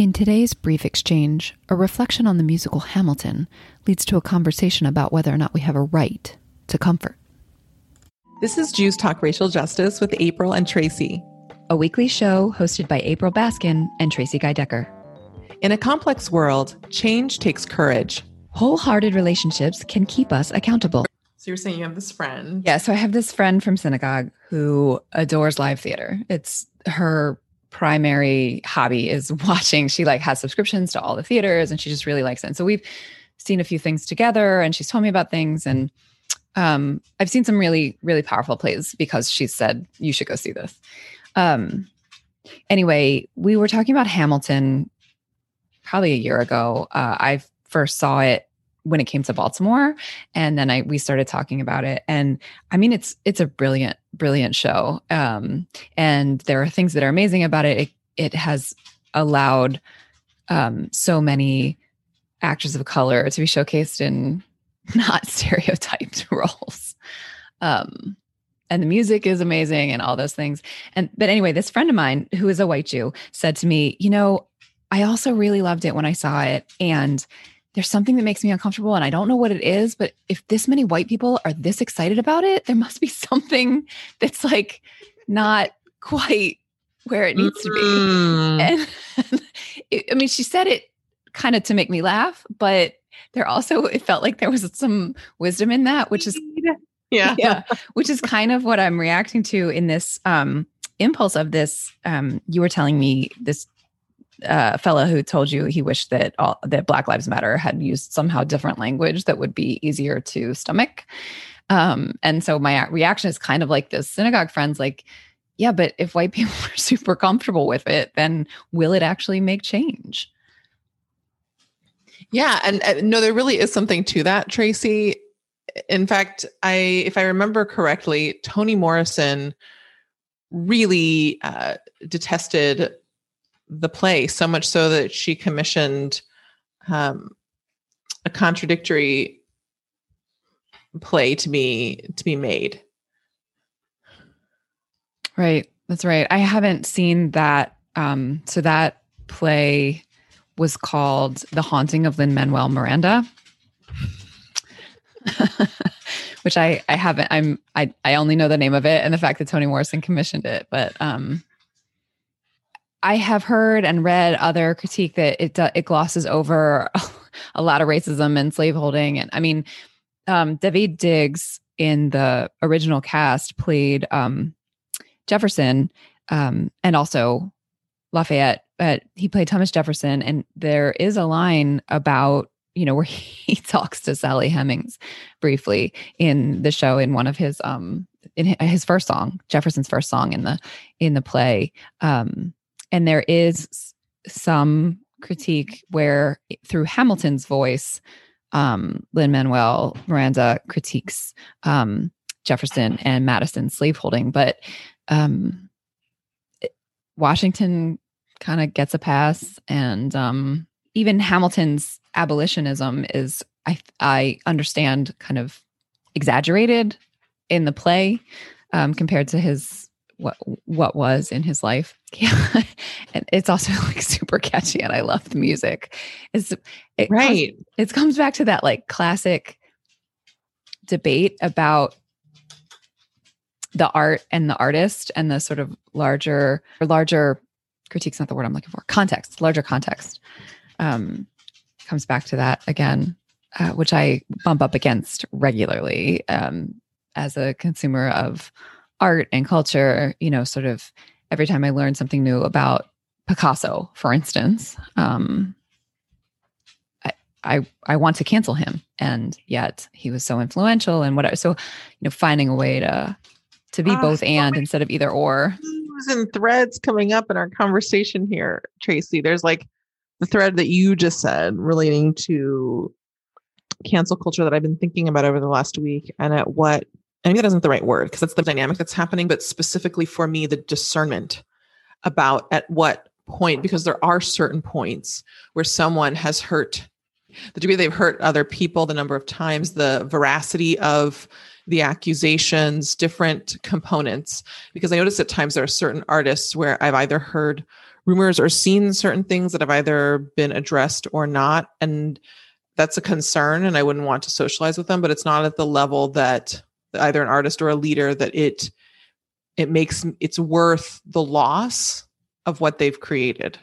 In today's brief exchange, a reflection on the musical Hamilton leads to a conversation about whether or not we have a right to comfort. This is Jews Talk Racial Justice with April and Tracie, a weekly show hosted by April Baskin and Tracie Guy Decker. In a complex world, change takes courage. Wholehearted relationships can keep us accountable. So you're saying you have this friend? Yeah, so I have this friend from synagogue who adores live theater. It's her primary hobby is watching. She like has subscriptions to all the theaters and she just really likes it. And so we've seen a few things together and she's told me about things and um, I've seen some really, really powerful plays because she said you should go see this. Um, anyway, we were talking about Hamilton probably a year ago. Uh, I first saw it when it came to Baltimore, and then I we started talking about it. And I mean, it's it's a brilliant, brilliant show. Um, and there are things that are amazing about it. It, it has allowed um, so many actors of color to be showcased in not stereotyped roles. Um, and the music is amazing and all those things. And but anyway, this friend of mine who is a white Jew said to me, you know, I also really loved it when I saw it. And there's something that makes me uncomfortable and I don't know what it is, but if this many white people are this excited about it, there must be something that's like not quite where it needs to be. Mm. And it, I mean, she said it kind of to make me laugh, but there also it felt like there was some wisdom in that, which is yeah, yeah, which is kind of what I'm reacting to in this um impulse of this. Um, you were telling me this uh, fellow who told you he wished that all that Black Lives Matter had used somehow different language that would be easier to stomach. Um, and so my reaction is kind of like this synagogue friends, like, yeah, but if white people are super comfortable with it, then will it actually make change? Yeah, and uh, no, there really is something to that, Tracie. In fact, I, if I remember correctly, Toni Morrison really uh, detested the play so much so that she commissioned um, a contradictory play to be to be made. Right, that's right. I haven't seen that. Um, so that play was called The Haunting of Lin Manuel Miranda. Which I I haven't I'm I I only know the name of it and the fact that Toni Morrison commissioned it, but um I have heard and read other critique that it it glosses over a lot of racism and slaveholding, and I mean, um, Daveed Diggs in the original cast played um, Jefferson um, and also Lafayette, but he played Thomas Jefferson, and there is a line about you know where he talks to Sally Hemings briefly in the show in one of his um in his first song Jefferson's first song in the in the play. Um and there is some critique where through Hamilton's voice, um, Lin Manuel Miranda critiques um, Jefferson and Madison's slaveholding, but um, Washington kind of gets a pass, and um, even Hamilton's abolitionism is, I I understand, kind of exaggerated in the play um, compared to his what what was in his life. Yeah. and it's also like super catchy and I love the music. It's it right. Comes, it comes back to that like classic debate about the art and the artist and the sort of larger or larger critique's not the word I'm looking for. Context, larger context. Um comes back to that again, uh, which I bump up against regularly um as a consumer of art and culture, you know, sort of every time I learn something new about Picasso, for instance, um, I, I I want to cancel him, and yet he was so influential and whatever. So, you know, finding a way to to be uh, both and instead of either or. And threads coming up in our conversation here, Tracie. There's like the thread that you just said relating to cancel culture that I've been thinking about over the last week, and at what I think that isn't the right word because that's the dynamic that's happening, but specifically for me, the discernment about at what point, because there are certain points where someone has hurt the degree they've hurt other people, the number of times, the veracity of the accusations, different components. Because I notice at times there are certain artists where I've either heard rumors or seen certain things that have either been addressed or not. And that's a concern. And I wouldn't want to socialize with them, but it's not at the level that either an artist or a leader that it it makes it's worth the loss of what they've created.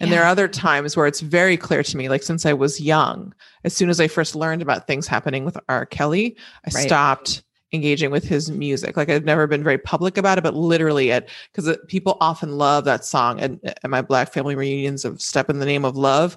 And yeah. there are other times where it's very clear to me, like since I was young, as soon as I first learned about things happening with R. Kelly, I right. stopped engaging with his music. Like I've never been very public about it, but literally it because people often love that song and at my black family reunions of "Step in the Name of Love,"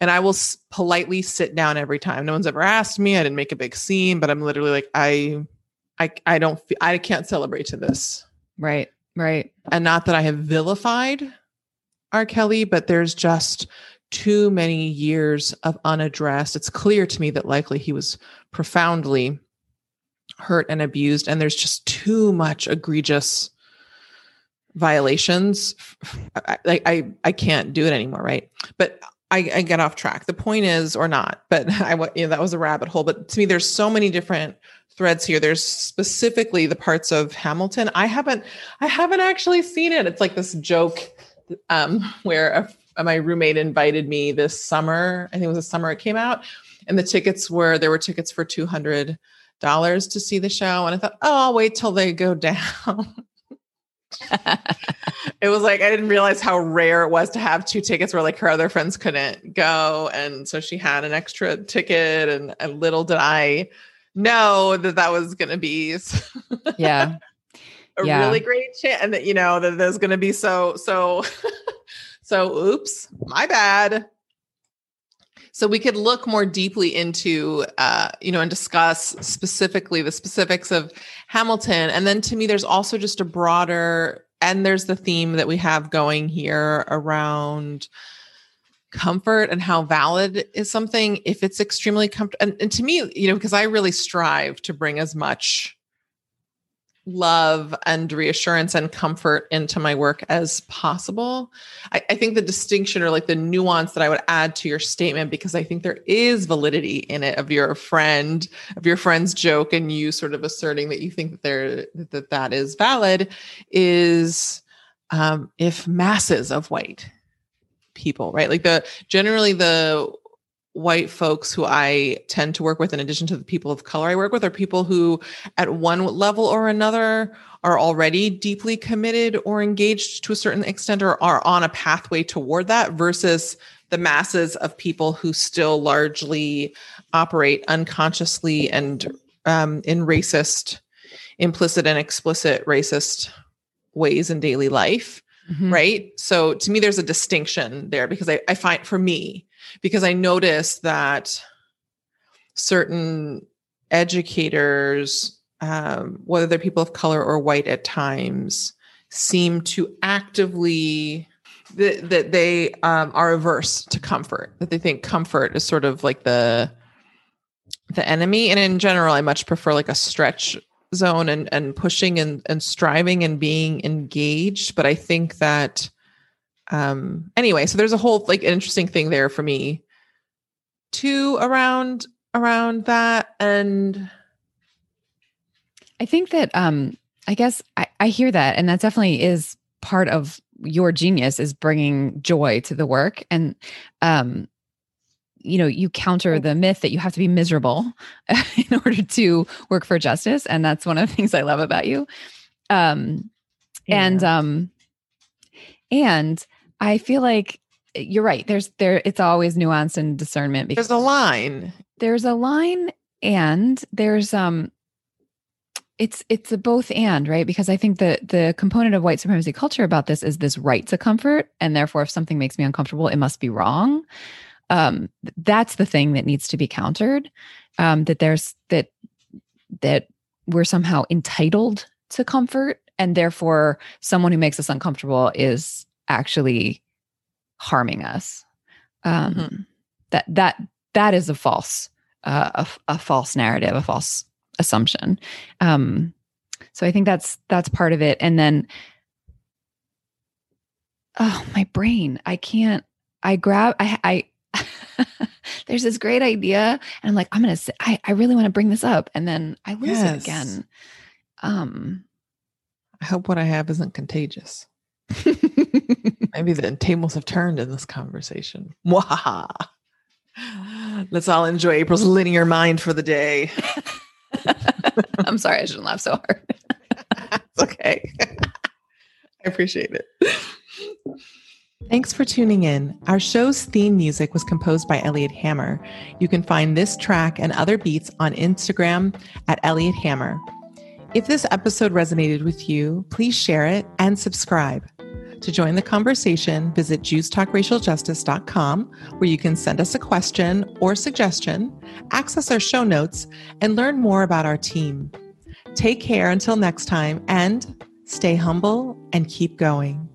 and I will s- politely sit down every time. No one's ever asked me. I didn't make a big scene, but I'm literally like, I, I, I don't, I can't celebrate to this. Right. Right. And not that I have vilified R. Kelly, but there's just too many years of unaddressed. It's clear to me that likely he was profoundly hurt and abused and there's just too much egregious violations like I, I can't do it anymore right but I, I get off track. The point is or not but i you know that was a rabbit hole. But to me there's so many different threads here. There's specifically the parts of hamilton. I haven't i haven't actually seen it. It's like this joke um where a, my roommate invited me this summer. I think it was a summer it came out. And the tickets were there were tickets for 200 dollars to see the show. And i thought oh i'll wait till they go down it was like i didn't realize how rare it was to have two tickets where like her other friends couldn't go. And so she had an extra ticket and, and little did i know that that was going to be yeah. a yeah. really great chance and that you know that there's going to be so so so oops my bad so we could look more deeply into, uh, you know, and discuss specifically the specifics of Hamilton. And then to me, there's also just a broader, and there's the theme that we have going here around comfort and how valid is something if it's extremely comfortable. And, and to me, you know, because I really strive to bring as much love and reassurance and comfort into my work as possible. I, I, think the distinction or like the nuance that I would add to your statement, because I think there is validity in it of your friend, of your friend's joke, and you sort of asserting that you think that there that that is valid, is um, if masses of white people, right? Like the generally the white folks who I tend to work with, in addition to the people of color I work with, are people who, at one level or another, are already deeply committed or engaged to a certain extent or are on a pathway toward that versus the masses of people who still largely operate unconsciously and um, in racist, implicit and explicit racist ways in daily life. Mm-hmm. Right. So to me, there's a distinction there because I, I find for me, because I noticed that certain educators, um, whether they're people of color or white at times, seem to actively that, that they um, are averse to comfort that they think comfort is sort of like the the enemy. And in general i much prefer like a stretch zone and and pushing and and striving and being engaged. But i think that um anyway so there's a whole like interesting thing there for me too around around that and i think that um i guess i i hear that and that definitely is part of your genius is bringing joy to the work and um you know you counter the myth that you have to be miserable in order to work for justice and that's one of the things i love about you um yeah. and um and I feel like eh, you're right. There's there it's always nuance and discernment because there's a line. There's a line and there's um it's it's a both and right because i think the the component of white supremacy culture about this is this right to comfort and therefore if something makes me uncomfortable it must be wrong um that's the thing that needs to be countered um that there's that that we're somehow entitled to comfort and therefore someone who makes us uncomfortable is actually harming us. Um, mm-hmm. That that that is a false uh, a, a, false narrative, a false assumption. Um, so I think that's that's part of it. And then, oh, my brain! I can't. I grab. I. I there's this great idea, and I'm like, I'm gonna. Say, I I really want to bring this up, and then I lose yes. it again. Um, I hope what I have isn't contagious. Maybe the tables have turned in this conversation. Mwahaha. Let's all enjoy April's linear mind for the day. I'm sorry, I shouldn't laugh so hard. it's okay. I appreciate it. Thanks for tuning in. Our show's theme music was composed by Elliot Hammer. You can find this track and other beats on Instagram at Elliot Hammer. If this episode resonated with you, please share it and subscribe. To join the conversation, visit JewsTalkRacialJustice.com, where you can send us a question or suggestion, access our show notes, and learn more about our team. Take care until next time, and stay humble and keep going.